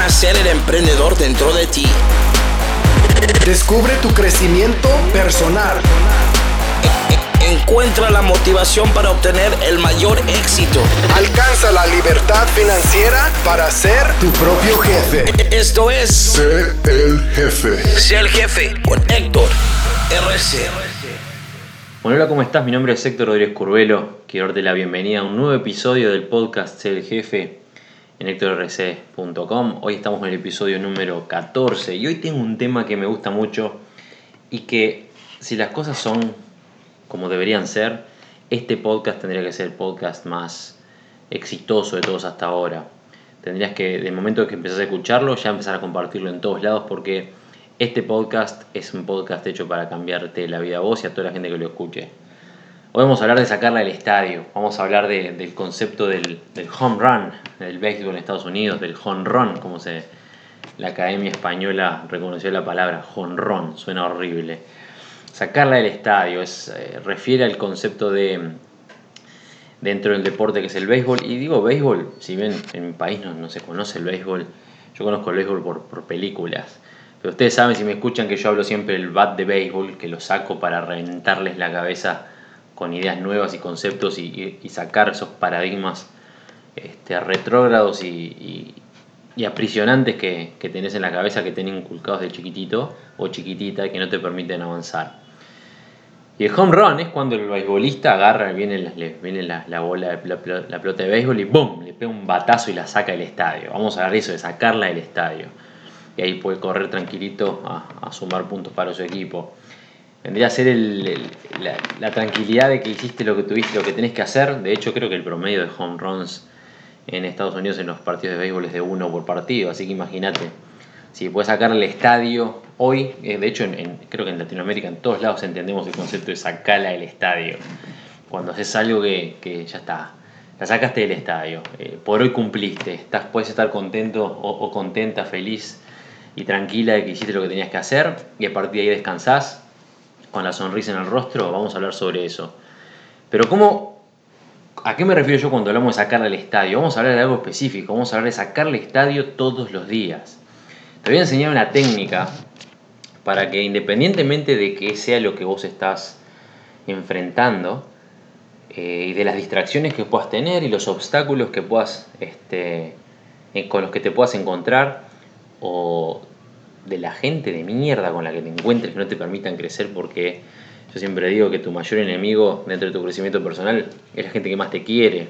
nacer el emprendedor dentro de ti. Descubre tu crecimiento personal. Encuentra la motivación para obtener el mayor éxito. Alcanza la libertad financiera para ser tu propio jefe. Esto es Sé el jefe. Sé el jefe con Héctor RC. Bueno, hola, ¿cómo estás? Mi nombre es Héctor Rodríguez Curvelo. Quiero darte la bienvenida a un nuevo episodio del podcast Ser el Jefe en. Hoy estamos en el episodio número 14 y hoy tengo un tema que me gusta mucho y que si las cosas son como deberían ser, este podcast tendría que ser el podcast más exitoso de todos hasta ahora. Tendrías que, de momento que empezás a escucharlo, ya empezar a compartirlo en todos lados porque este podcast es un podcast hecho para cambiarte la vida a vos y a toda la gente que lo escuche. Hoy vamos a hablar de sacarla del estadio, vamos a hablar de- del concepto del, home run, del béisbol en Estados Unidos, del run, como se, la Academia Española reconoció la palabra, run, suena horrible. Sacarla del estadio es, eh, refiere al concepto de dentro del deporte que es el béisbol. Y digo béisbol, si bien en mi país no, no se conoce el béisbol, yo conozco el béisbol por, por películas. Pero ustedes saben, si me escuchan, que yo hablo siempre del bat de béisbol, que lo saco para reventarles la cabeza con ideas nuevas y conceptos y, sacar esos paradigmas este, retrógrados y, aprisionantes que, que tenés en la cabeza, que tenés inculcados de chiquitito o chiquitita y que no te permiten avanzar. Y el home run es cuando el beisbolista agarra, viene, la, viene la, la bola, la, la- pelota de béisbol y ¡boom! Le pega un batazo y la saca del estadio. Vamos a de eso, de sacarla del estadio. Y ahí puede correr tranquilito a sumar puntos para su equipo. Vendría a ser la, tranquilidad de que hiciste lo que tuviste, lo que tenés que hacer. De hecho, creo que el promedio de home runs en Estados Unidos en los partidos de béisbol es de uno por partido. Así que imagínate, si puedes sacar el estadio hoy, eh, de hecho creo que en Latinoamérica en todos lados entendemos el concepto de sacarla del estadio. Cuando haces algo que, que ya está, la sacaste del estadio, eh, por hoy cumpliste, estás, puedes estar contento o, o contenta, feliz y tranquila de que hiciste lo que tenías que hacer y a partir de ahí descansás con la sonrisa en el rostro, vamos a hablar sobre eso. Pero ¿cómo, ¿A qué me refiero yo cuando hablamos de sacarle al estadio? Vamos a hablar de algo específico, vamos a hablar de sacarle estadio todos los días. Te voy a enseñar una técnica para que independientemente de que sea lo que vos estás enfrentando eh, y de las distracciones que puedas tener y los obstáculos que puedas, este, eh, con los que te puedas encontrar o de la gente de mierda con la que te encuentres que no te permitan crecer porque yo siempre digo que tu mayor enemigo dentro de tu crecimiento personal es la gente que más te quiere.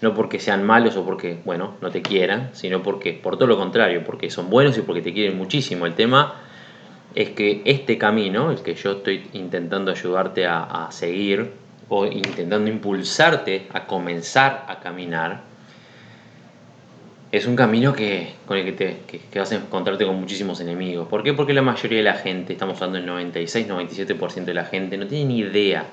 No porque sean malos o porque, bueno, no te quieran, sino porque, por todo lo contrario, porque son buenos y porque te quieren muchísimo. El tema es que este camino, el que yo estoy intentando ayudarte a, a seguir o intentando impulsarte a comenzar a caminar, es un camino que, con el que, te, que, que vas a encontrarte con muchísimos enemigos. ¿Por qué? Porque la mayoría de la gente, estamos hablando del 96-97% de la gente, no tiene ni idea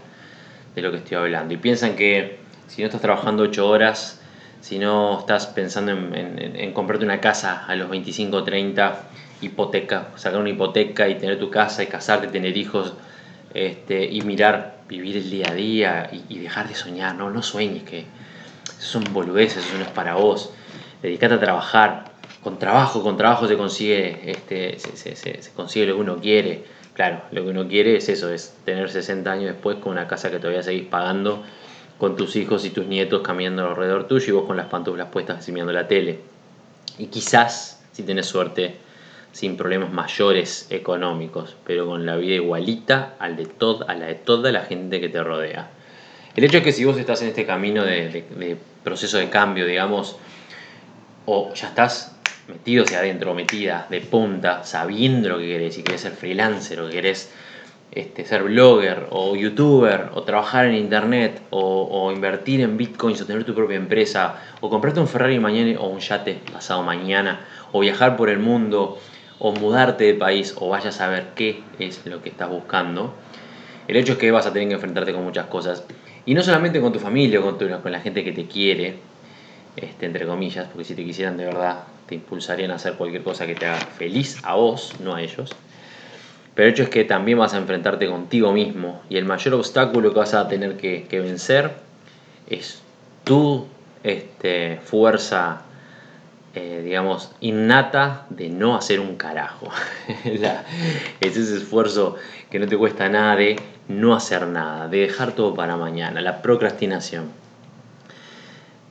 de lo que estoy hablando. Y piensan que si no estás trabajando 8 horas, si no estás pensando en, comprarte una casa a los 25 o 30, hipoteca, sacar una hipoteca y tener tu casa y casarte, tener hijos este, y mirar, vivir el día a día y, y dejar de soñar, no, no sueñes que son boludeces, eso no es para vos. Dedicate a trabajar. Con trabajo, con trabajo se consigue, este, se, consigue lo que uno quiere. Claro, lo que uno quiere es eso, es tener 60 años después con una casa que todavía seguís pagando, con tus hijos y tus nietos caminando alrededor tuyo y vos con las pantuflas puestas mirando la tele. Y quizás, si tenés suerte, sin problemas mayores económicos, pero con la vida igualita al de a la de toda la gente que te rodea. El hecho es que si vos estás en este camino de proceso de cambio, digamos, o ya estás metido hacia adentro, metida de punta, sabiendo lo que querés, si querés ser freelancer, o querés este, ser blogger, o youtuber, o trabajar en internet, o, invertir en bitcoins, o tener tu propia empresa, o comprarte un Ferrari mañana o un yate pasado mañana, o viajar por el mundo, o mudarte de país, o vayas a ver qué es lo que estás buscando, el hecho es que vas a tener que enfrentarte con muchas cosas. Y no solamente con tu familia o con, tu- con la gente que te quiere, este, entre comillas, porque si te quisieran de verdad, te impulsarían a hacer cualquier cosa que te haga feliz a vos, no a ellos. Pero el hecho es que también vas a enfrentarte contigo mismo y el mayor obstáculo que vas a tener que, vencer es tu este, fuerza eh, digamos, innata de no hacer un carajo. es ese esfuerzo que no te cuesta nada de no hacer nada, de dejar todo para mañana, la procrastinación.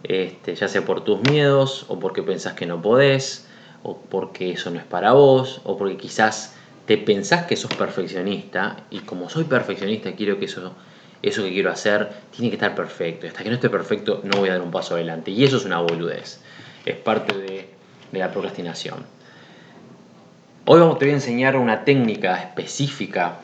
Este, ya sea por tus miedos o porque pensás que no podés, o porque eso no es para vos, o porque quizás te pensás que sos perfeccionista y como soy perfeccionista quiero que eso, eso que quiero hacer tiene que estar perfecto. Y hasta que no esté perfecto no voy a dar un paso adelante. Y eso es una boludez. Es parte de, de la procrastinación. Hoy te voy a enseñar una técnica específica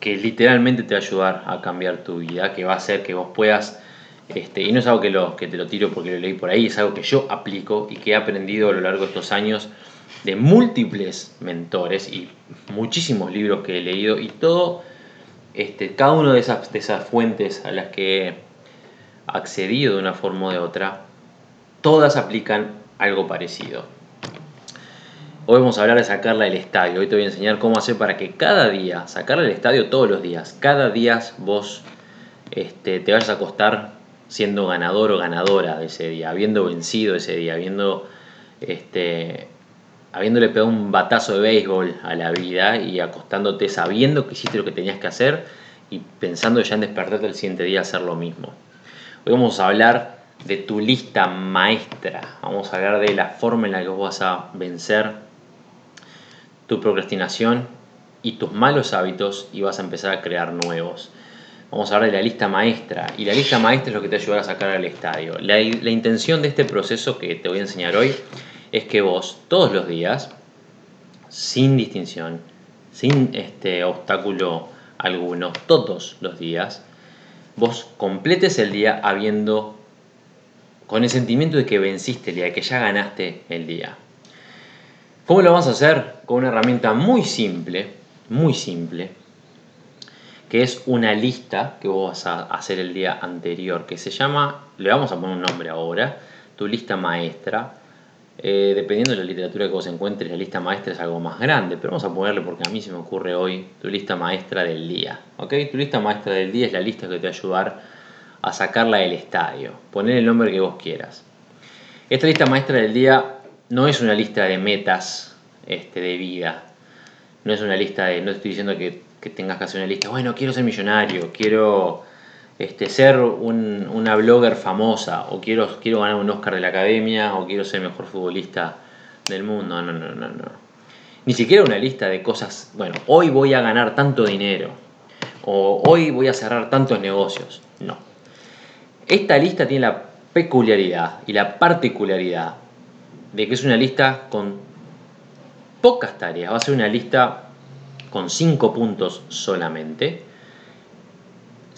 que literalmente te va a ayudar a cambiar tu vida, que va a hacer que vos puedas, este, y no es algo que, te lo tiro porque lo leí por ahí, es algo que yo aplico y que he aprendido a lo largo de estos años de múltiples mentores y muchísimos libros que he leído y todo, este, cada una de esas, de esas fuentes a las que he accedido de una forma o de otra, todas aplican algo parecido. Hoy vamos a hablar de sacarla del estadio. Hoy te voy a enseñar cómo hacer para que cada día, sacarla del estadio todos los días, cada día vos este, te vayas a acostar siendo ganador o ganadora de ese día, habiendo vencido ese día, habiendo este, habiéndole pegado un batazo de béisbol a la vida y acostándote sabiendo que hiciste lo que tenías que hacer y pensando ya en despertarte el siguiente día a hacer lo mismo. Hoy vamos a hablar de tu lista maestra, vamos a hablar de la forma en la que vos vas a vencer tu procrastinación y tus malos hábitos y vas a empezar a crear nuevos. Vamos a hablar de la lista maestra y la lista maestra es lo que te ayudará a sacar al estadio. La, intención de este proceso que te voy a enseñar hoy es que vos todos los días, sin distinción, sin este obstáculo alguno, todos los días, vos completes el día habiendo, con el sentimiento de que venciste el día, de que ya ganaste el día. ¿Cómo lo vamos a hacer? Con una herramienta muy simple, muy simple, que es una lista que vos vas a hacer el día anterior, que se llama, le vamos a poner un nombre ahora, tu lista maestra, eh, dependiendo de la literatura que vos encuentres, la lista maestra es algo más grande, pero vamos a ponerle porque a mí se me ocurre hoy tu lista maestra del día. ¿ok? Tu lista maestra del día es la lista que te va a ayudar a sacarla del estadio. Poner el nombre que vos quieras. Esta lista maestra del día no es una lista de metas este, de vida. No es una lista de. No estoy diciendo que, que tengas que hacer una lista. Bueno, quiero ser millonario, quiero este, ser una blogger famosa o quiero, quiero ganar un Oscar de la academia o quiero ser el mejor futbolista del mundo. No, no, no, no. Ni siquiera una lista de cosas, bueno, hoy voy a ganar tanto dinero o hoy voy a cerrar tantos negocios. No. Esta lista tiene la peculiaridad y la particularidad de que es una lista con pocas tareas. Va a ser una lista con cinco puntos solamente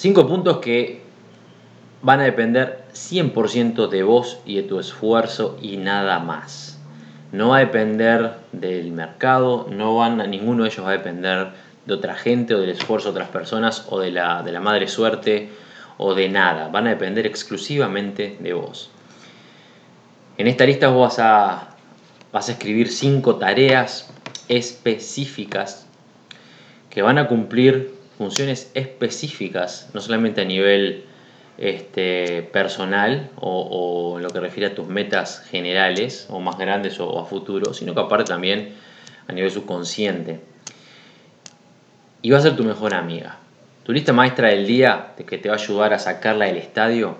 Cinco puntos que van a depender 100% de vos y de tu esfuerzo y nada más. No va a depender del mercado, no van a, ninguno de ellos va a depender de otra gente o del esfuerzo de otras personas o de la, de la madre suerte o de nada. Van a depender exclusivamente de vos. En esta lista vos vas a, vas a escribir cinco tareas específicas que van a cumplir funciones específicas, no solamente a nivel este, personal o, en lo que refiere a tus metas generales o más grandes o, a futuro, sino que aparte también a nivel subconsciente. Y va a ser tu mejor amiga. Tu lista maestra del día que te va a ayudar a sacarla del estadio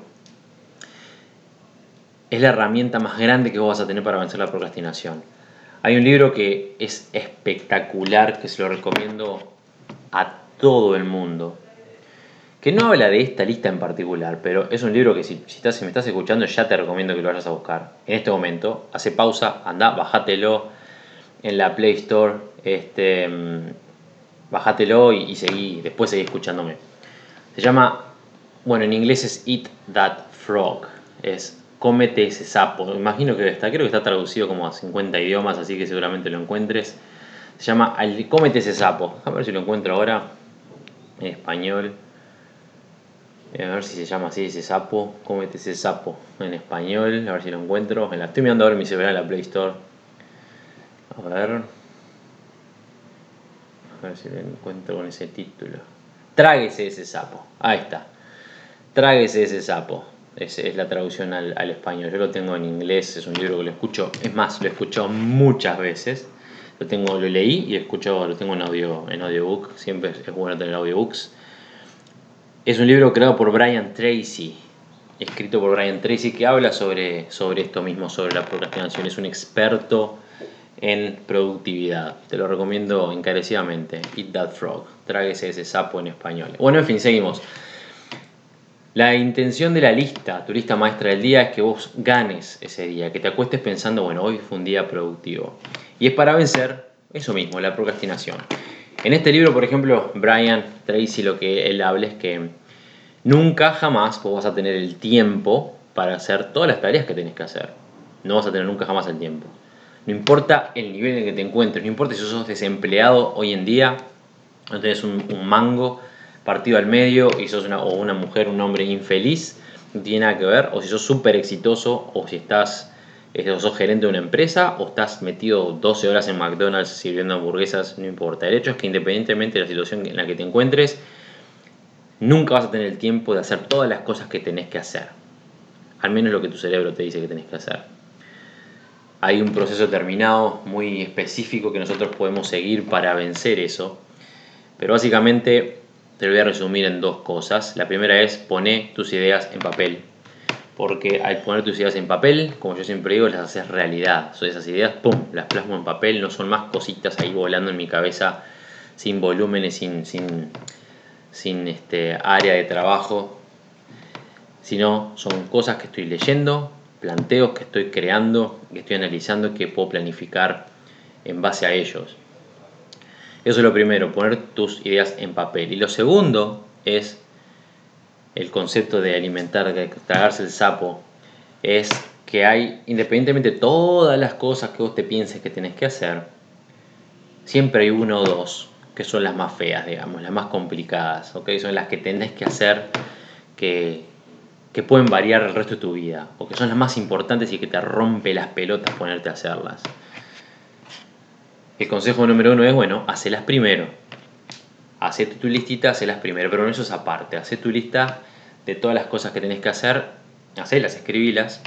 es la herramienta más grande que vos vas a tener para vencer la procrastinación. Hay un libro que es espectacular, que se lo recomiendo a todo el mundo, que no habla de esta lista en particular, pero es un libro que si, estás, me estás escuchando ya te recomiendo que lo vayas a buscar. En este momento, hace pausa, anda, bájatelo en la Play Store, este, mm, bájatelo y, seguí, después seguí escuchándome. Se llama, bueno, en inglés es Eat That Frog, es cómete ese sapo. Imagino que está, creo que está traducido como a 50 idiomas, así que seguramente lo encuentres. Se llama Cómete ese sapo. A ver si lo encuentro ahora en español. A ver si se llama así ese sapo. Cómete ese sapo en español. A ver si lo encuentro. Estoy mirando ahora en mi celular en la Play Store. A ver. A ver si lo encuentro con ese título. Tráguese ese sapo. Ahí está. Tráguese ese sapo. es, es la traducción al, al, español. Yo lo tengo en inglés, es un libro que lo escucho, es más, lo he escuchado muchas veces. Lo, tengo, lo leí y escucho, lo tengo en, audio, en audiobook, siempre es bueno tener audiobooks. Es un libro creado por Brian Tracy, escrito por Brian Tracy, que habla sobre, sobre esto mismo, sobre la procrastinación. Es un experto en productividad. Te lo recomiendo encarecidamente. Eat That Frog. Tráguese ese sapo en español. Bueno, en fin, seguimos. La intención de la lista, tu lista maestra del día, es que vos ganes ese día, que te acuestes pensando, bueno, hoy fue un día productivo. Y es para vencer eso mismo, la procrastinación. En este libro, por ejemplo, Brian Tracy lo que él habla es que nunca jamás vos vas a tener el tiempo para hacer todas las tareas que tenés que hacer. No vas a tener nunca jamás el tiempo. No importa el nivel en que te encuentres, no importa si sos desempleado hoy en día, no tenés un mango partido al medio y sos una, o una mujer, un hombre infeliz, no tiene nada que ver, o si sos súper exitoso, o si estás, eh, o sos gerente de una empresa, o estás metido 12 horas en McDonald's sirviendo hamburguesas, no importa. El hecho es que independientemente de la situación en la que te encuentres, nunca vas a tener el tiempo de hacer todas las cosas que tenés que hacer. Al menos lo que tu cerebro te dice que tenés que hacer. Hay un proceso terminado muy específico que nosotros podemos seguir para vencer eso. Pero básicamente te lo voy a resumir en dos cosas. La primera es poner tus ideas en papel. Porque al poner tus ideas en papel, como yo siempre digo, las haces realidad. Son esas ideas, ¡pum!, las plasmo en papel. No son más cositas ahí volando en mi cabeza sin volúmenes, sin, sin, sin este, área de trabajo. Sino son cosas que estoy leyendo, planteos que estoy creando, que estoy analizando, que puedo planificar en base a ellos. Eso es lo primero, poner tus ideas en papel. Y lo segundo es el concepto de alimentar, de tragarse el sapo, es que hay, independientemente de todas las cosas que vos te pienses que tenés que hacer, siempre hay uno o dos que son las más feas, digamos, las más complicadas, ¿ok? Son las que tenés que hacer que, que pueden variar el resto de tu vida, o que son las más importantes y que te rompe las pelotas ponerte a hacerlas. El consejo número uno es, bueno, hacelas primero. Hacé tu listita, hacelas primero, pero no eso es aparte. Hacé tu lista de todas las cosas que tenés que hacer, hacelas, escribilas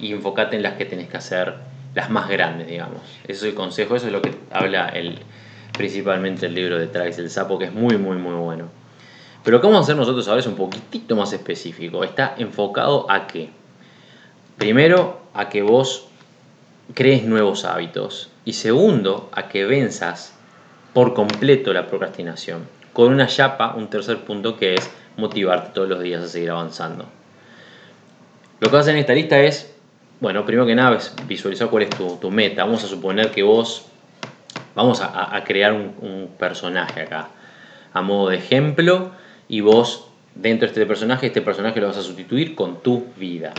y enfocate en las que tenés que hacer, las más grandes, digamos. Ese es el consejo, eso es lo que habla el, principalmente el libro de Travis el Sapo, que es muy, muy, muy bueno. Pero lo vamos a hacer nosotros ahora es un poquitito más específico. Está enfocado a qué? Primero, a que vos crees nuevos hábitos. Y segundo, a que venzas por completo la procrastinación. Con una chapa, un tercer punto que es motivarte todos los días a seguir avanzando. Lo que vas a hacer en esta lista es, bueno, primero que nada, es visualizar cuál es tu, meta. Vamos a suponer que vos, vamos a, crear un, un, personaje acá, a modo de ejemplo, y vos, dentro de este personaje, este personaje lo vas a sustituir con tu vida.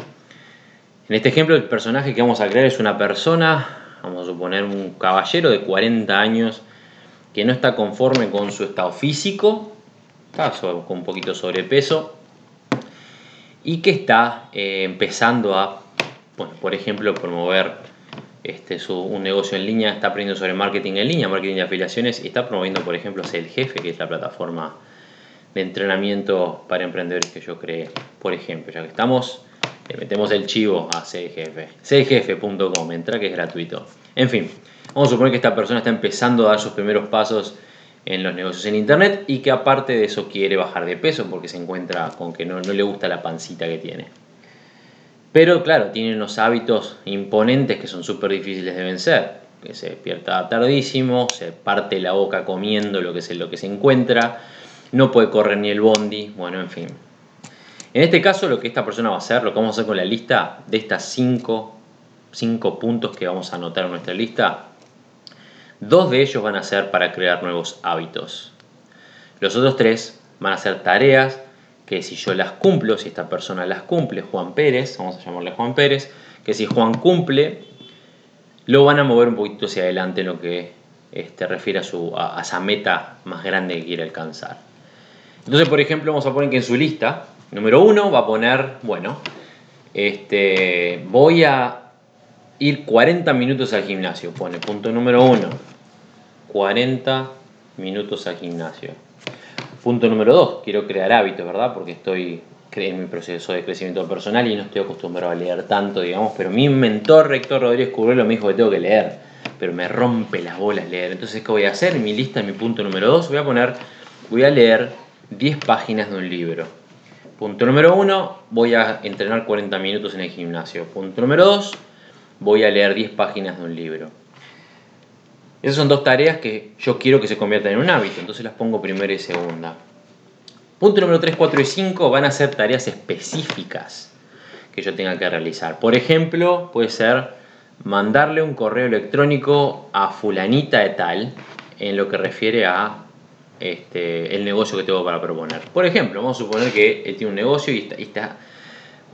En este ejemplo, el personaje que vamos a crear es una persona vamos a suponer un caballero de 40 años que no está conforme con su estado físico, está con un poquito sobrepeso y que está eh, empezando a, bueno, por ejemplo, promover este, un negocio en línea, está aprendiendo sobre marketing en línea, marketing de afiliaciones y está promoviendo, por ejemplo, el Jefe, que es la plataforma de entrenamiento para emprendedores que yo creé, por ejemplo, ya que estamos le metemos el chivo a CGF. cgf.com, entra que es gratuito. En fin, vamos a suponer que esta persona está empezando a dar sus primeros pasos en los negocios en internet y que aparte de eso quiere bajar de peso porque se encuentra con que no, le gusta la pancita que tiene. Pero claro, tiene unos hábitos imponentes que son súper difíciles de vencer. Que se despierta tardísimo, se parte la boca comiendo lo que se encuentra, no puede correr ni el bondi, bueno, en fin. En este caso, lo que esta persona va a hacer, lo que vamos a hacer con la lista de estas 5 puntos que vamos a anotar en nuestra lista, dos de ellos van a ser para crear nuevos hábitos. Los otros tres van a ser tareas que si yo las cumplo, si esta persona las cumple, Juan Pérez, vamos a llamarle Juan Pérez, que si Juan cumple, lo van a mover un poquito hacia adelante en lo que este, refiere a, su, a esa meta más grande que quiere alcanzar. Entonces, por ejemplo, vamos a poner que en su lista Número uno va a poner, bueno, este, voy a ir 40 minutos al gimnasio. Pone punto número uno, 40 minutos al gimnasio. Punto número dos, quiero crear hábitos, ¿verdad? Porque estoy en mi proceso de crecimiento personal y no estoy acostumbrado a leer tanto, digamos, pero mi mentor, Rector Rodríguez Curvelo, me dijo que tengo que leer, pero me rompe las bolas leer. Entonces, ¿qué voy a hacer? Mi lista, mi punto número 2, voy a poner, voy a leer 10 páginas de un libro. Punto número 1, voy a entrenar 40 minutos en el gimnasio. Punto número 2, voy a leer 10 páginas de un libro. Esas son dos tareas que yo quiero que se conviertan en un hábito, entonces las pongo primero y segunda. Punto número 3, 4 y 5 van a ser tareas específicas que yo tenga que realizar. Por ejemplo, puede ser mandarle un correo electrónico a fulanita de tal en lo que refiere a este, el negocio que tengo para proponer. Por ejemplo, vamos a suponer que él tiene un negocio y está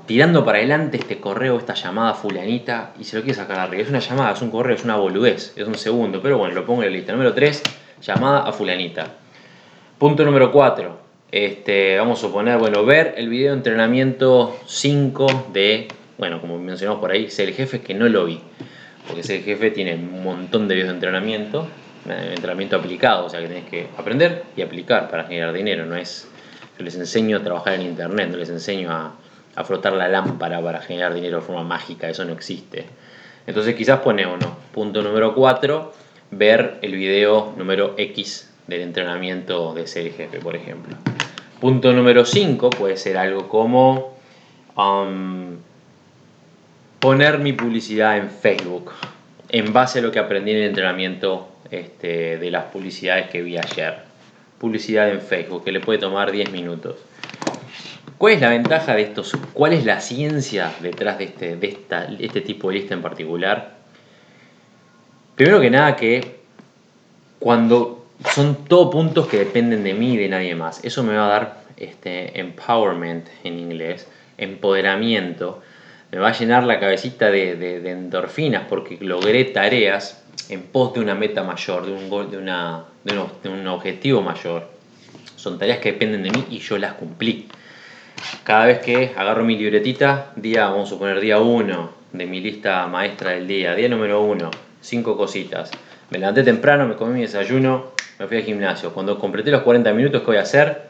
tirando para adelante este correo, esta llamada fulanita, y se lo quiere sacar arriba. Es una llamada, es un correo, es una boludez, es un segundo, pero bueno, lo pongo en la lista. Número 3, llamada a fulanita. Punto número 4, este, vamos a suponer, bueno, ver el video de entrenamiento 5 de, bueno, como mencionamos por ahí, ser el jefe, que no lo vi, porque ser el jefe tiene un montón de videos de entrenamiento, entrenamiento aplicado, o sea que tenés que aprender y aplicar para generar dinero, no es, yo les enseño a trabajar en internet, no les enseño a a frotar la lámpara para generar dinero de forma mágica, eso no existe. Entonces quizás pone uno. Punto número 4, ver el video número X del entrenamiento de ser jefe, por ejemplo. Punto número 5 puede ser algo como um, poner mi publicidad en Facebook en base a lo que aprendí en el entrenamiento este, de las publicidades que vi ayer. Publicidad en Facebook, que le puede tomar 10 minutos. ¿Cuál es la ventaja de esto? ¿Cuál es la ciencia detrás de este, de esta, este tipo de lista en particular? Primero que nada que cuando son todos puntos que dependen de mí y de nadie más, eso me va a dar este, empowerment en inglés, empoderamiento, me va a llenar la cabecita de, endorfinas porque logré tareas en pos de una meta mayor, de un, de, una, de un objetivo mayor. Son tareas que dependen de mí y yo las cumplí cada vez que agarro mi libretita, día, vamos a suponer día 1 de mi lista maestra del día, día número 1, cinco cositas. Me levanté temprano, me comí mi desayuno, me fui al gimnasio. Cuando completé los 40 minutos, ¿qué voy a hacer?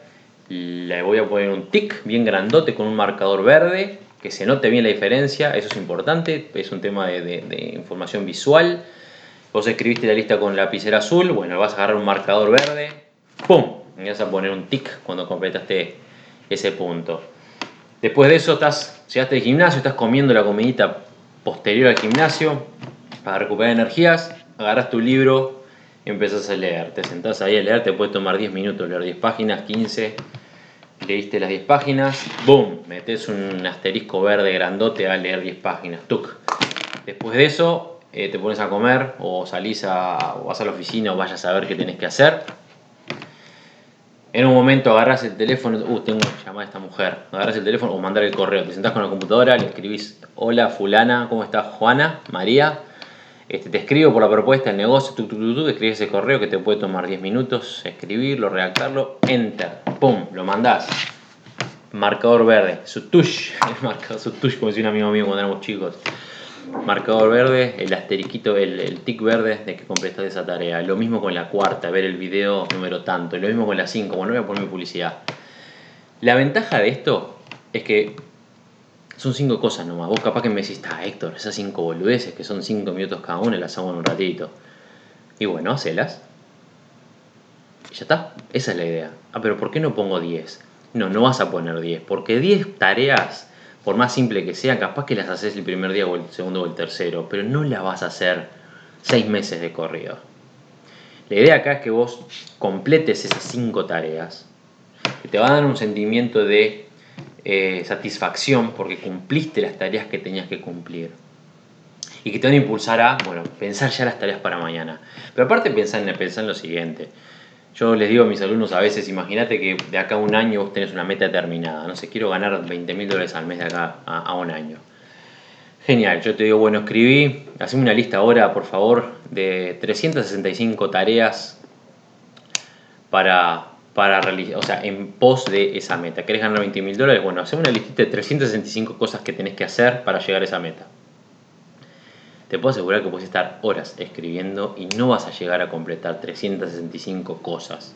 Le voy a poner un tic bien grandote con un marcador verde, que se note bien la diferencia, eso es importante, es un tema de, de información visual. Vos escribiste la lista con lapicera azul, bueno, vas a agarrar un marcador verde, ¡pum! Y vas a poner un tic cuando completaste ese punto. Después de eso estás, llegaste al gimnasio, estás comiendo la comidita posterior al gimnasio para recuperar energías, agarras tu libro y empezás a leer. Te sentás ahí a leer, te puede tomar 10 minutos, leer 10 páginas, 15, leíste las 10 páginas, ¡boom! Metes un asterisco verde grandote a leer 10 páginas, ¡tuc! Después de eso eh, te pones a comer o salís a, o vas a la oficina o vayas a ver qué tenés que hacer. En un momento agarras el teléfono, uh, tengo que llamar a esta mujer, agarras el teléfono o mandar el correo, te sentás con la computadora, le escribís, hola fulana, ¿cómo estás Juana? María, este, te escribo por la propuesta del negocio, tú, tú, tú, tú, escribes ese correo que te puede tomar 10 minutos, escribirlo, redactarlo, enter, pum, lo mandás. Marcador verde, su tush, marcador su tush, como decía un amigo mío cuando éramos chicos marcador verde, el asterisquito, el, el verde de que completaste esa tarea. Lo mismo con la cuarta, ver el video número tanto. Lo mismo con la 5, bueno, voy a poner mi publicidad. La ventaja de esto es que son cinco cosas nomás. Vos capaz que me decís, ah, Héctor, esas cinco boludeces que son cinco minutos cada una, las hago en un ratito. Y bueno, hacelas. Y ya está. Esa es la idea. Ah, pero ¿por qué no pongo 10? No, no vas a poner 10, porque 10 tareas por más simple que sea, capaz que las haces el primer día o el segundo o el tercero, pero no las vas a hacer seis meses de corrido. La idea acá es que vos completes esas cinco tareas, que te va a dar un sentimiento de eh, satisfacción porque cumpliste las tareas que tenías que cumplir. Y que te van a impulsar a, bueno, pensar ya las tareas para mañana. Pero aparte pensar en, en lo siguiente. Yo les digo a mis alumnos a veces, imagínate que de acá a un año vos tenés una meta determinada. No sé, quiero ganar 20 mil dólares al mes de acá a, un año. Genial, yo te digo, bueno, escribí, haceme una lista ahora, por favor, de 365 tareas para, para realizar, o sea, en pos de esa meta. ¿Querés ganar 20 mil dólares? Bueno, haceme una listita de 365 cosas que tenés que hacer para llegar a esa meta te puedo asegurar que puedes estar horas escribiendo y no vas a llegar a completar 365 cosas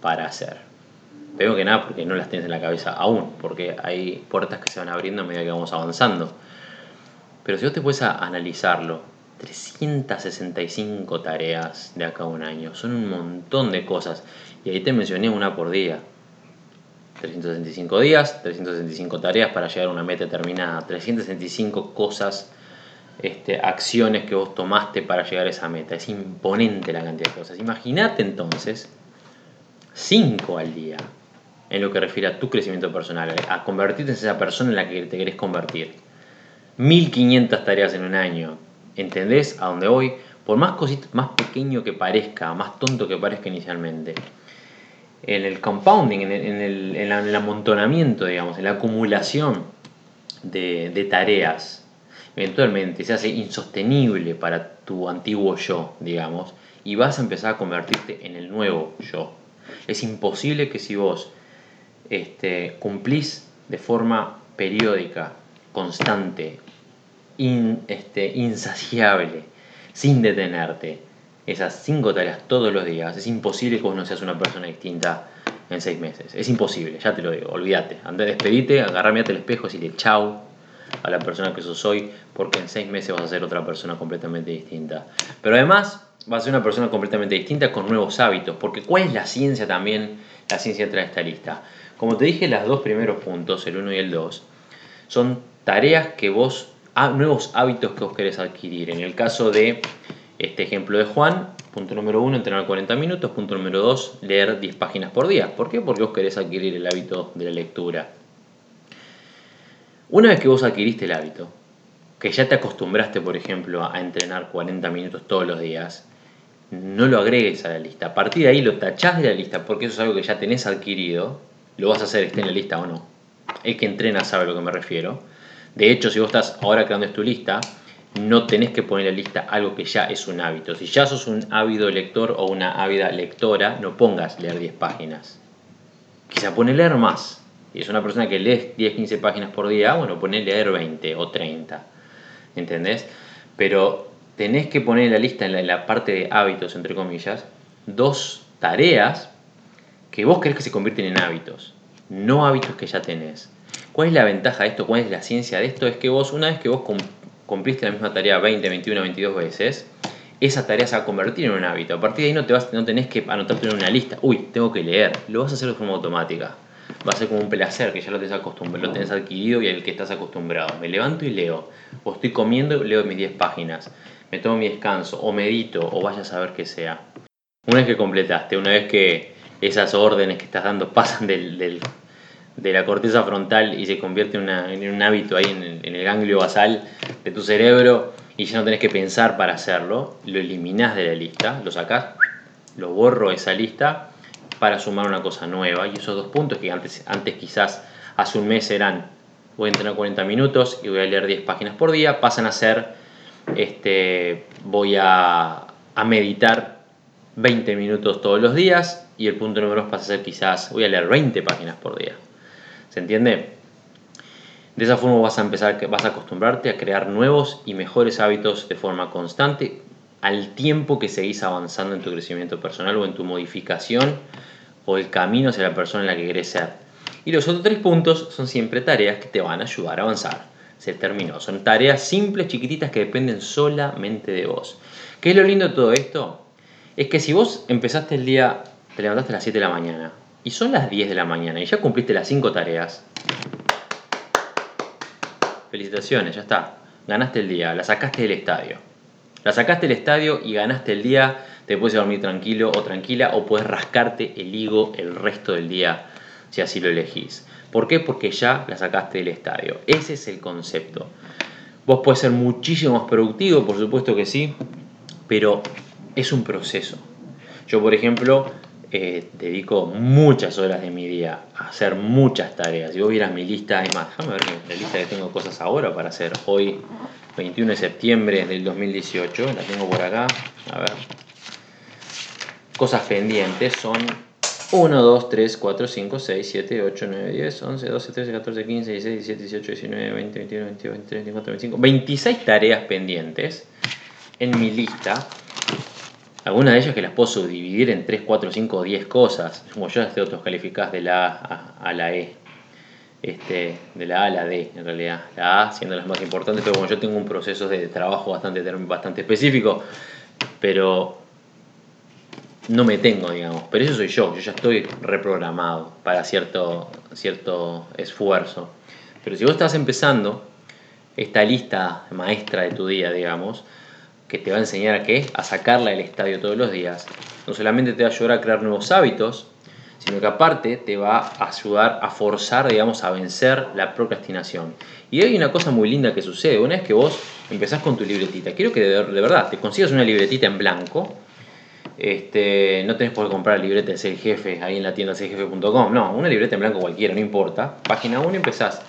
para hacer. Primero que nada porque no las tienes en la cabeza aún, porque hay puertas que se van abriendo a medida que vamos avanzando. Pero si vos te puedes a analizarlo, 365 tareas de acá a un año, son un montón de cosas. Y ahí te mencioné una por día. 365 días, 365 tareas para llegar a una meta determinada, 365 cosas, este, acciones que vos tomaste para llegar a esa meta. Es imponente la cantidad de cosas. Imagínate entonces 5 al día en lo que refiere a tu crecimiento personal, a convertirte en esa persona en la que te querés convertir. 1500 tareas en un año. ¿Entendés a dónde voy? Por más cosito, más pequeño que parezca, más tonto que parezca inicialmente, en el compounding, en el, amontonamiento, digamos, en la acumulación de, tareas, eventualmente se hace insostenible para tu antiguo yo, digamos, y vas a empezar a convertirte en el nuevo yo. Es imposible que si vos este, cumplís de forma periódica, constante, este, insaciable, sin detenerte, esas cinco tareas todos los días, es imposible que vos no seas una persona distinta en seis meses. Es imposible, ya te lo digo, olvídate. Antes de despedirte, agarrame al espejo y decirle chau a la persona que sos hoy, porque en seis meses vas a ser otra persona completamente distinta. Pero además, vas a ser una persona completamente distinta con nuevos hábitos, porque ¿cuál es la ciencia también? La ciencia trae esta lista. Como te dije, los dos primeros puntos, el 1 y el 2, son tareas que vos, nuevos hábitos que vos querés adquirir. En el caso de este ejemplo de Juan, punto número 1, entrenar 40 minutos, punto número 2, leer 10 páginas por día. ¿Por qué? Porque vos querés adquirir el hábito de la lectura. Una vez que vos adquiriste el hábito, que ya te acostumbraste, por ejemplo, a entrenar 40 minutos todos los días, no lo agregues a la lista. A partir de ahí lo tachás de la lista porque eso es algo que ya tenés adquirido lo vas a hacer, esté en la lista o no. El que entrena sabe a lo que me refiero. De hecho, si vos estás ahora creando tu lista, no tenés que poner en la lista algo que ya es un hábito. Si ya sos un ávido lector o una ávida lectora, no pongas leer 10 páginas. Quizá pone leer más. Si es una persona que lee 10, 15 páginas por día, bueno, pone leer 20 o 30. ¿Entendés? Pero tenés que poner en la lista, en la parte de hábitos, entre comillas, dos tareas que vos querés que se convierten en hábitos, no hábitos que ya tenés. ¿Cuál es la ventaja de esto? ¿Cuál es la ciencia de esto? Es que vos, una vez que vos cumpliste la misma tarea 20, 21, 22 veces, esa tarea se va a convertir en un hábito. A partir de ahí no, te vas, no tenés que anotarte en una lista. Uy, tengo que leer. Lo vas a hacer de forma automática. Va a ser como un placer que ya lo tenés, acostumbrado, lo tenés adquirido y al que estás acostumbrado. Me levanto y leo. O estoy comiendo y leo mis 10 páginas. Me tomo mi descanso. O medito. O vaya a saber qué sea. Una vez que completaste, una vez que esas órdenes que estás dando pasan del, de la corteza frontal y se convierte en, un hábito ahí en el, ganglio basal de tu cerebro y ya no tenés que pensar para hacerlo, lo eliminás de la lista, lo sacás, lo borro esa lista para sumar una cosa nueva. Y esos dos puntos que antes, antes quizás hace un mes eran voy a entrenar 40 minutos y voy a leer 10 páginas por día, pasan a ser este, voy a, a meditar 20 minutos todos los días y el punto número 2 pasa a ser quizás, voy a leer 20 páginas por día. ¿Se entiende? De esa forma vas a empezar, vas a acostumbrarte a crear nuevos y mejores hábitos de forma constante al tiempo que seguís avanzando en tu crecimiento personal o en tu modificación o el camino hacia la persona en la que querés ser. Y los otros tres puntos son siempre tareas que te van a ayudar a avanzar. Se terminó. Son tareas simples, chiquititas que dependen solamente de vos. ¿Qué es lo lindo de todo esto? Es que si vos empezaste el día te levantaste a las 7 de la mañana y son las 10 de la mañana y ya cumpliste las 5 tareas. Felicitaciones, ya está. Ganaste el día, la sacaste del estadio. La sacaste del estadio y ganaste el día, te puedes dormir tranquilo o tranquila o puedes rascarte el higo el resto del día si así lo elegís. ¿Por qué? Porque ya la sacaste del estadio. Ese es el concepto. Vos puedes ser muchísimo más productivo, por supuesto que sí, pero es un proceso. Yo, por ejemplo, eh, dedico muchas horas de mi día a hacer muchas tareas. Si vos vieras mi lista, es más, déjame ver la lista que tengo cosas ahora para hacer. Hoy, 21 de septiembre del 2018, la tengo por acá. A ver. Cosas pendientes son 1, 2, 3, 4, 5, 6, 7, 8, 9, 10, 11, 12, 13, 14, 15, 16, 17, 18, 19, 20, 21, 22, 23, 24, 25. 26 tareas pendientes en mi lista Algunas de ellas que las puedo subdividir en 3, 4, 5 o 10 cosas, como yo las tengo calificadas de la A a, la E. Este, de la A a la D, en realidad. La A siendo las más importantes, pero bueno, yo tengo un proceso de trabajo bastante, bastante específico, pero no me tengo, digamos. Pero eso soy yo, yo ya estoy reprogramado para cierto, cierto esfuerzo. Pero si vos estás empezando esta lista maestra de tu día, digamos, que te va a enseñar a qué? A sacarla del estadio todos los días. No solamente te va a ayudar a crear nuevos hábitos, sino que aparte te va a ayudar a forzar, digamos, a vencer la procrastinación. Y hay una cosa muy linda que sucede, una vez que vos empezás con tu libretita, quiero que de, verdad te consigas una libretita en blanco, este, no tenés por comprar libreta de Ser Jefe ahí en la tienda serjefe.com, no, una libreta en blanco cualquiera, no importa. Página 1 empezás.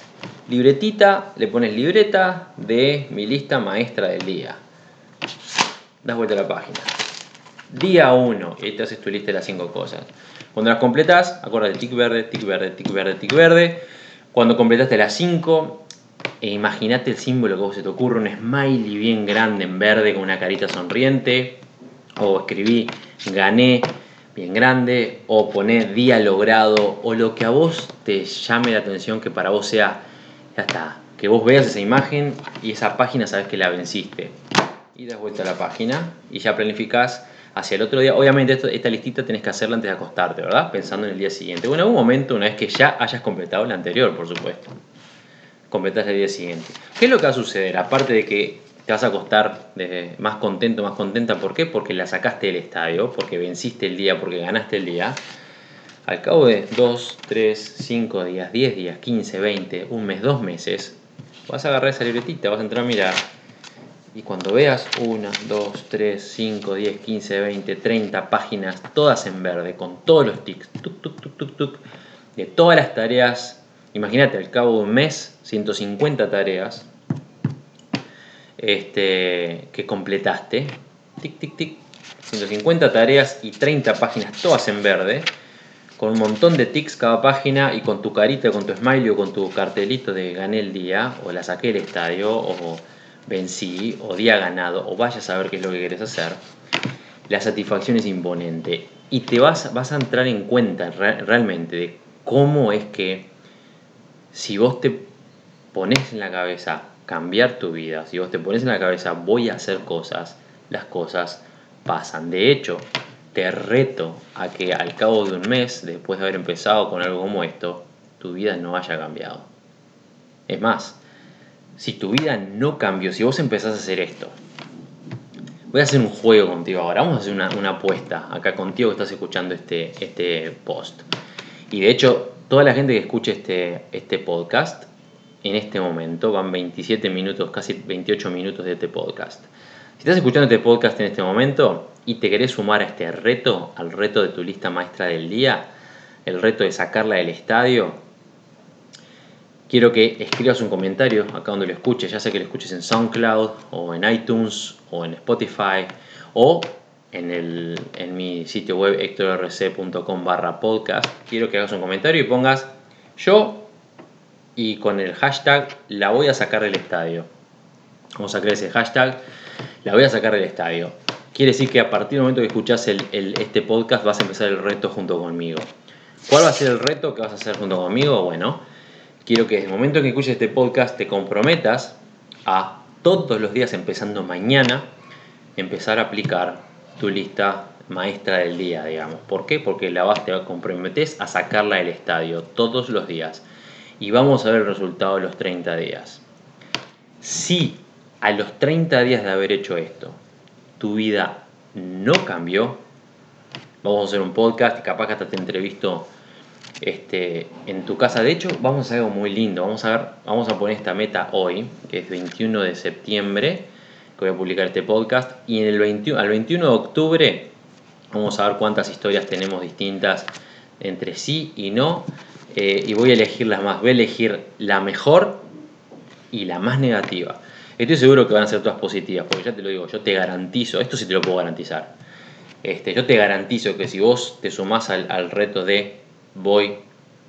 Libretita, le pones libreta de mi lista maestra del día das vuelta a la página. Día 1, y te haces tu lista de las 5 cosas. Cuando las completas, acuérdate, tic verde, tic verde, tic verde, tic verde. Cuando completaste las 5, e imagínate el símbolo que vos se te ocurre, un smiley bien grande en verde con una carita sonriente. O escribí gané bien grande. O poné día logrado. O lo que a vos te llame la atención, que para vos sea, ya está. Que vos veas esa imagen y esa página sabes que la venciste y das vuelta a la página y ya planificás hacia el otro día. Obviamente esta listita tenés que hacerla antes de acostarte, ¿verdad? Pensando en el día siguiente. Bueno, en algún momento, una vez que ya hayas completado la anterior, por supuesto. Completás el día siguiente. ¿Qué es lo que va a suceder? Aparte de que te vas a acostar más contento, más contenta. ¿Por qué? Porque la sacaste del estadio, porque venciste el día, porque ganaste el día. Al cabo de 2, 3, 5 días, 10 días, 15, 20, un mes, dos meses, vas a agarrar esa libretita, vas a entrar a mirar y cuando veas 1, 2, 3, 5, 10, 15, 20, 30 páginas, todas en verde, con todos los tics, tuk, tuk, tuk, tuk, de todas las tareas, imagínate, al cabo de un mes, 150 tareas este, que completaste, tic, tic, tic, 150 tareas y 30 páginas, todas en verde, con un montón de tics cada página y con tu carita, con tu smiley o con tu cartelito de gané el día, o la saqué del estadio, o vencí o día ganado o vayas a saber qué es lo que quieres hacer, la satisfacción es imponente y te vas, vas a entrar en cuenta realmente de cómo es que si vos te pones en la cabeza cambiar tu vida, si vos te pones en la cabeza voy a hacer cosas, las cosas pasan. De hecho, te reto a que al cabo de un mes, después de haber empezado con algo como esto, tu vida no haya cambiado. Es más, si tu vida no cambió, si vos empezás a hacer esto, voy a hacer un juego contigo ahora, vamos a hacer una, apuesta acá contigo que estás escuchando este, este post. Y de hecho, toda la gente que escuche este, este podcast, en este momento, van 27 minutos, casi 28 minutos de este podcast. Si estás escuchando este podcast en este momento y te querés sumar a este reto, al reto de tu lista maestra del día, el reto de sacarla del estadio, quiero que escribas un comentario acá donde lo escuches, ya sea que lo escuches en SoundCloud o en iTunes o en Spotify o en, el, en mi sitio web hectorrc.com barra podcast. Quiero que hagas un comentario y pongas yo y con el hashtag la voy a sacar del estadio. Vamos a crear ese hashtag, la voy a sacar del estadio. Quiere decir que a partir del momento que escuchas el, este podcast vas a empezar el reto junto conmigo. ¿Cuál va a ser el reto que vas a hacer junto conmigo? Bueno, quiero que desde el momento en que escuches este podcast te comprometas a todos los días, empezando mañana, empezar a aplicar tu lista maestra del día, digamos. ¿Por qué? Porque la vas, te comprometes a sacarla del estadio todos los días. Y vamos a ver el resultado de los 30 días. Si a los 30 días de haber hecho esto, tu vida no cambió, vamos a hacer un podcast capaz que hasta te entrevisto este, en tu casa. De hecho, vamos a hacer algo muy lindo. Vamos a, ver, vamos a poner esta meta hoy, que es 21 de septiembre, que voy a publicar este podcast. Y en el 21, al 21 de octubre vamos a ver cuántas historias tenemos distintas entre sí y no. Eh, y voy a elegir las más. Voy a elegir la mejor y la más negativa. Estoy seguro que van a ser todas positivas, porque ya te lo digo, yo te garantizo, esto sí te lo puedo garantizar. Este, yo te garantizo que si vos te sumás al reto de voy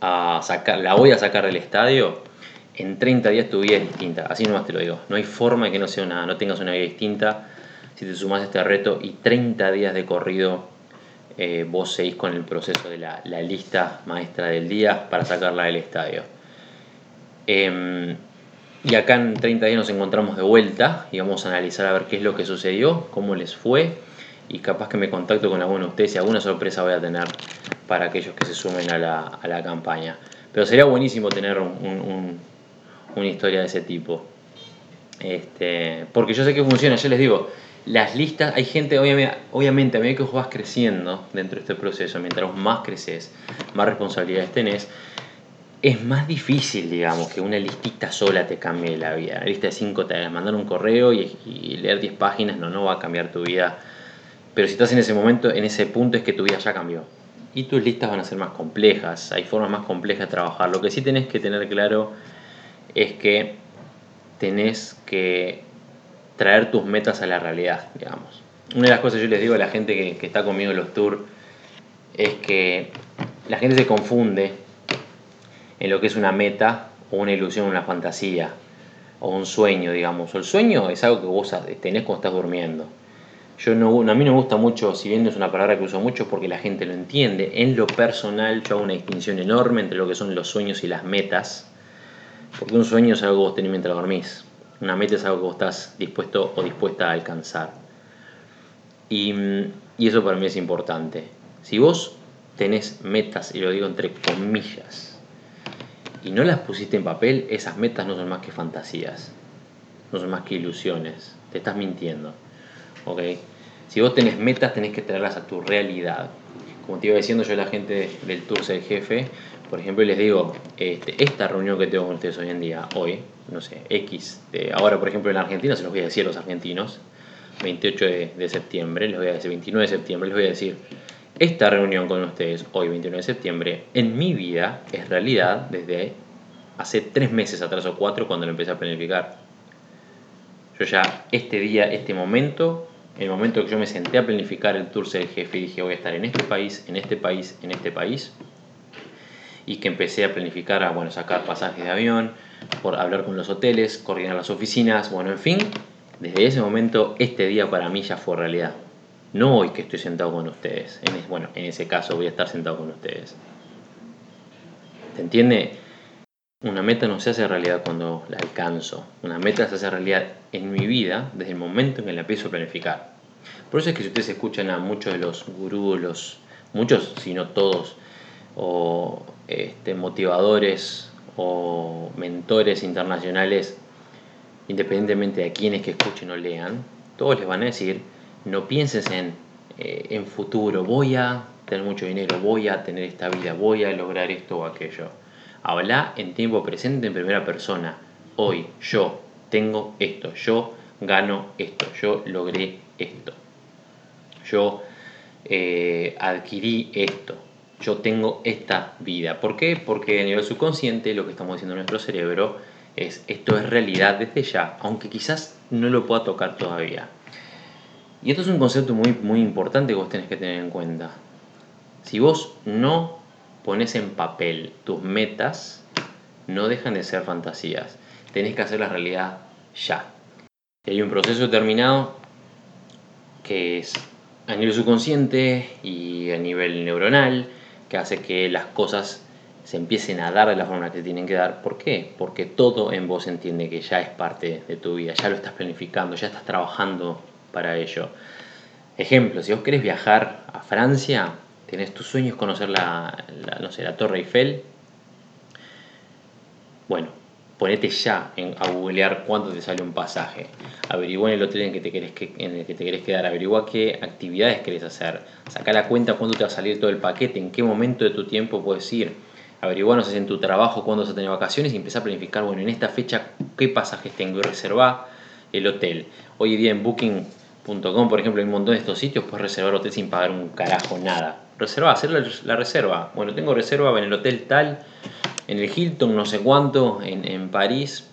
a sacar, la voy a sacar del estadio, en 30 días tu vida es distinta. Así nomás te lo digo. No hay forma de que no, sea una, no tengas una vida distinta si te sumas este reto y 30 días de corrido eh, vos seguís con el proceso de la, lista maestra del día para sacarla del estadio. Em, y acá en 30 días nos encontramos de vuelta y vamos a analizar a ver qué es lo que sucedió, cómo les fue y capaz que me contacto con alguno de ustedes y alguna sorpresa voy a tener para aquellos que se sumen a la, campaña. Pero sería buenísimo tener una historia de ese tipo. Este, porque yo sé que funciona, ya les digo, las listas, hay gente, obviamente, a medida que vos vas creciendo dentro de este proceso, mientras más creces, más responsabilidades tenés, es más difícil, digamos, que una listita sola te cambie la vida. Una lista de 5 te mandar un correo y, leer 10 páginas no, no va a cambiar tu vida. Pero si estás en ese momento, en ese punto es que tu vida ya cambió. Y tus listas van a ser más complejas, hay formas más complejas de trabajar. Lo que sí tenés que tener claro es que tenés que traer tus metas a la realidad, digamos. Una de las cosas que yo les digo a la gente que, que está conmigo en los tours es que la gente se confunde en lo que es una meta o una ilusión, una fantasía o un sueño, digamos. El sueño es algo que vos tenés cuando estás durmiendo. Yo no, a mí no me gusta mucho, si bien es una palabra que uso mucho porque la gente lo entiende, en lo personal yo hago una distinción enorme entre lo que son los sueños y las metas, porque un sueño es algo que vos tenés mientras dormís, una meta es algo que vos estás dispuesto o dispuesta a alcanzar. Y, y eso para mí es importante. Si vos tenés metas, y lo digo entre comillas, y no las pusiste en papel, esas metas no son más que fantasías, no son más que ilusiones, te estás mintiendo. ¿Ok? Si vos tenés metas, tenés que traerlas a tu realidad. Como te iba diciendo yo a la gente del Tour del Jefe, por ejemplo, les digo, este, esta reunión que tengo con ustedes hoy en día, hoy, no sé, X, ahora por ejemplo en Argentina, se los voy a decir a los argentinos, 28 de, de, septiembre, les voy a decir 29 de septiembre, les voy a decir, esta reunión con ustedes, hoy 29 de septiembre, en mi vida es realidad desde hace tres meses atrás o cuatro cuando lo empecé a planificar. Yo ya este día, este momento, el momento que yo me senté a planificar el tour del jefe y dije voy a estar en este país, en este país, en este país, y que empecé a planificar, a bueno, sacar pasajes de avión, por hablar con los hoteles, coordinar las oficinas, bueno, en fin, desde ese momento este día para mí ya fue realidad. No hoy que estoy sentado con ustedes, en, bueno, en ese caso voy a estar sentado con ustedes. ¿Se entiende? Una meta no se hace realidad cuando la alcanzo. Una meta se hace realidad en mi vida desde el momento en que la empiezo a planificar. Por eso es que si ustedes escuchan a muchos de los gurús, los, muchos, si no todos, este, motivadores o mentores internacionales, independientemente de quienes que escuchen o lean, todos les van a decir, no pienses en, eh, en futuro, voy a tener mucho dinero, voy a tener esta vida, voy a lograr esto o aquello Habla en tiempo presente en primera persona. Hoy yo tengo esto, yo gano esto, yo logré esto. Yo eh, adquirí esto, yo tengo esta vida. ¿Por qué? Porque a nivel subconsciente lo que estamos diciendo en nuestro cerebro es esto es realidad desde ya, aunque quizás no lo pueda tocar todavía. Y esto es un concepto muy, muy importante que vos tenés que tener en cuenta. Si vos no pones en papel tus metas, no dejan de ser fantasías. Tenés que hacer la realidad ya. hay un proceso determinado que es a nivel subconsciente y a nivel neuronal que hace que las cosas se empiecen a dar de la forma que tienen que dar. ¿Por qué? Porque todo en vos entiende que ya es parte de tu vida, ya lo estás planificando, ya estás trabajando para ello. Ejemplo, si vos querés viajar a Francia, Tienes tus sueños conocer la, no sé, la Torre Eiffel. Bueno, ponete ya en, a googlear cuánto te sale un pasaje. Averigua en el hotel en, que te querés que, en el que te querés quedar. Averigua qué actividades querés hacer. Saca la cuenta cuándo te va a salir todo el paquete. En qué momento de tu tiempo puedes ir. Averigua, no sé, en tu trabajo cuándo vas a tener vacaciones y empieza a planificar, bueno, en esta fecha qué pasajes tengo y reserva el hotel. Hoy día en booking.com, por ejemplo, hay un montón de estos sitios, puedes reservar hotel sin pagar un carajo, nada reserva, hacer la, reserva. Bueno, tengo reserva en el hotel tal, en el Hilton, no sé cuánto, en, París,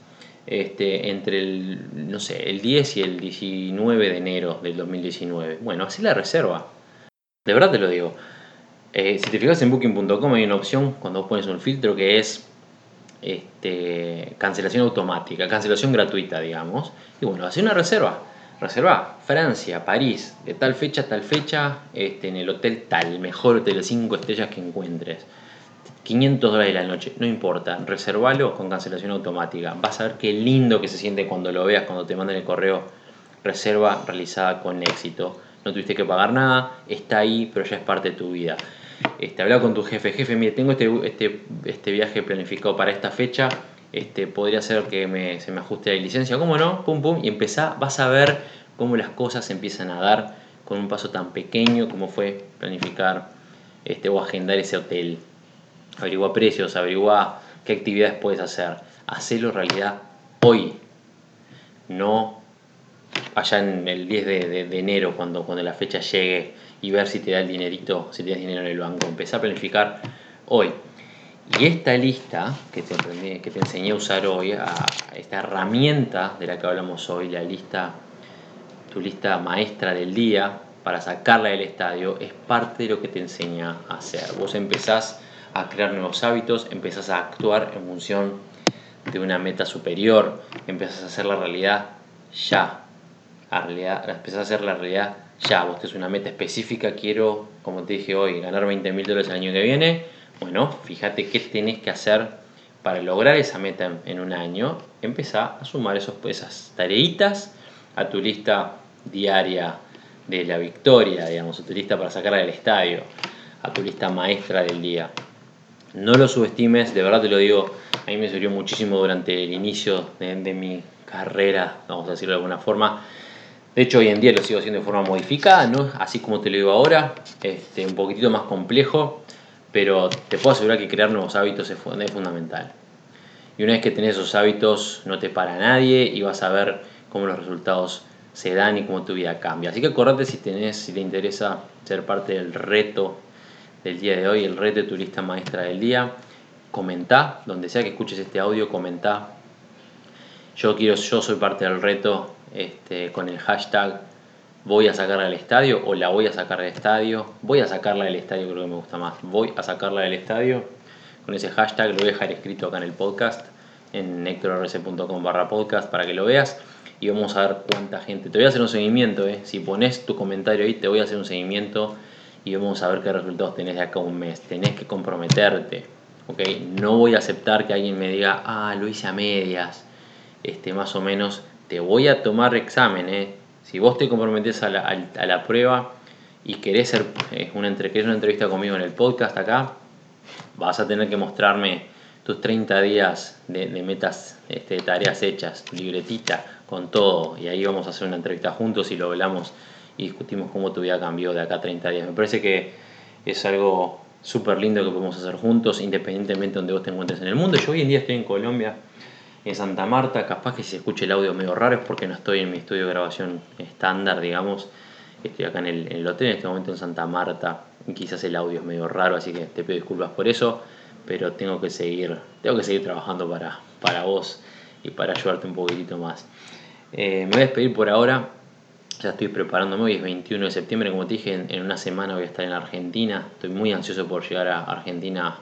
este, entre el, no sé, el 10 y el 19 de enero del 2019. Bueno, así la reserva. De verdad te lo digo. Eh, si te fijas en booking.com hay una opción cuando pones un filtro que es este, cancelación automática, cancelación gratuita, digamos. Y bueno, hace una reserva. Reserva Francia, París, de tal fecha a tal fecha, este, en el hotel tal, mejor hotel de 5 estrellas que encuentres. 500 dólares la noche, no importa, reservalo con cancelación automática. Vas a ver qué lindo que se siente cuando lo veas, cuando te manden el correo reserva realizada con éxito. No tuviste que pagar nada, está ahí, pero ya es parte de tu vida. Este, habla con tu jefe, jefe, mire, tengo este, este, este viaje planificado para esta fecha, este, podría ser que se me ajuste la licencia, ¿cómo no? Pum, pum, y empezá, vas a ver cómo las cosas empiezan a dar con un paso tan pequeño como fue planificar este, o agendar ese hotel. Averigua precios, averigua qué actividades puedes hacer. Hacelo realidad hoy, no allá en el 10 de, enero, cuando, cuando la fecha llegue y ver si te da el dinerito, si tienes dinero en el banco. Empezá a planificar hoy. Y esta lista que te, que te enseñé a usar hoy, esta herramienta de la que hablamos hoy, la lista, tu lista maestra del día para sacarla del estadio, es parte de lo que te enseña a hacer. Vos empezás a crear nuevos hábitos, empezás a actuar en función de una meta superior, empezás a hacer la realidad ya. A realidad, empezás a hacer la realidad ya. Vos tenés una meta específica, quiero, como te dije hoy, ganar 20 mil dólares el año que viene bueno, fíjate qué tenés que hacer para lograr esa meta en un año. Empezá a sumar esos, esas tareitas a tu lista diaria de la victoria, digamos, a tu lista para sacarla del estadio, a tu lista maestra del día. No lo subestimes, de verdad te lo digo, a mí me sirvió muchísimo durante el inicio de, mi carrera, vamos a decirlo de alguna forma. De hecho, hoy en día lo sigo haciendo de forma modificada, ¿no? así como te lo digo ahora, este, un poquitito más complejo, pero te puedo asegurar que crear nuevos hábitos es, fundamental. Y una vez que tenés esos hábitos, no te para nadie y vas a ver cómo los resultados se dan y cómo tu vida cambia. Así que acordate si si te interesa ser parte del reto del día de hoy, el reto de tu lista maestra del día, comenta, donde sea que escuches este audio, comenta. Yo quiero, yo soy parte del reto este, con el hashtag voy a sacarla del estadio o la voy a sacar del estadio. Voy a sacarla del estadio, creo que me gusta más. Voy a sacarla del estadio. Con ese hashtag lo voy a dejar escrito acá en el podcast, en hectorrc.com barra podcast para que lo veas. Y vamos a ver cuánta gente. Te voy a hacer un seguimiento, ¿eh? si pones tu comentario ahí, te voy a hacer un seguimiento y vamos a ver qué resultados tenés de acá un mes. Tenés que comprometerte. ¿okay? No voy a aceptar que alguien me diga, ah, lo hice a medias. Este, más o menos, te voy a tomar examen, ¿eh? Si vos te comprometes a la, prueba y querés, ser, eh, una, una entrevista conmigo en el podcast acá, vas a tener que mostrarme tus 30 días de, metas, este, tareas hechas, tu libretita, con todo. Y ahí vamos a hacer una entrevista juntos y lo hablamos y discutimos cómo tu vida cambió de acá a 30 días. Me parece que es algo súper lindo que podemos hacer juntos, independientemente de donde vos te encuentres en el mundo. Yo hoy en día estoy en Colombia en Santa Marta. Capaz que se escuche el audio medio raro es porque no estoy en mi estudio de grabación estándar, digamos. Estoy acá en el, hotel en este momento en Santa Marta. Y quizás el audio es medio raro, así que te pido disculpas por eso. Pero tengo que seguir, tengo que seguir trabajando para, para vos y para ayudarte un poquitito más. Eh, me voy a despedir por ahora. Ya estoy preparándome, hoy es 21 de septiembre, como te dije, en, una semana voy a estar en Argentina. Estoy muy ansioso por llegar a Argentina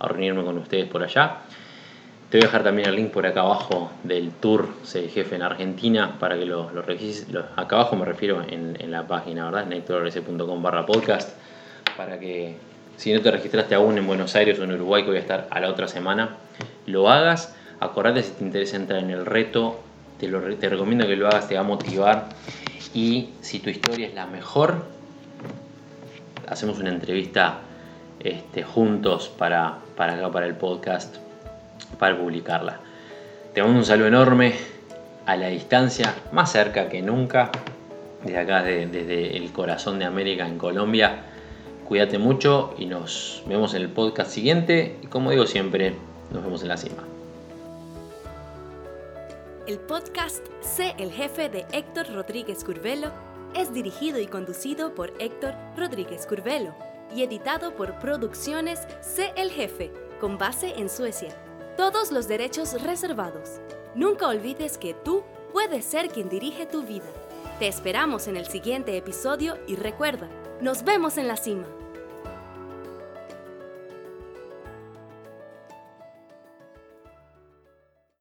a reunirme con ustedes por allá. Te voy a dejar también el link por acá abajo del tour Ser Jefe en Argentina para que lo, lo Acá abajo me refiero en, la página, ¿verdad? En barra podcast. Para que si no te registraste aún en Buenos Aires o en Uruguay, que voy a estar a la otra semana, lo hagas. Acordate si te interesa entrar en el reto, te, lo, te recomiendo que lo hagas, te va a motivar. Y si tu historia es la mejor, hacemos una entrevista este, juntos para, para acá, para el podcast para publicarla. Te mando un saludo enorme a la distancia, más cerca que nunca, desde acá, desde el corazón de América en Colombia. Cuídate mucho y nos vemos en el podcast siguiente. Y como digo siempre, nos vemos en la cima. El podcast Sé el jefe de Héctor Rodríguez Curvelo es dirigido y conducido por Héctor Rodríguez Curvelo y editado por Producciones Sé el jefe, con base en Suecia. Todos los derechos reservados. Nunca olvides que tú puedes ser quien dirige tu vida. Te esperamos en el siguiente episodio y recuerda, nos vemos en la cima.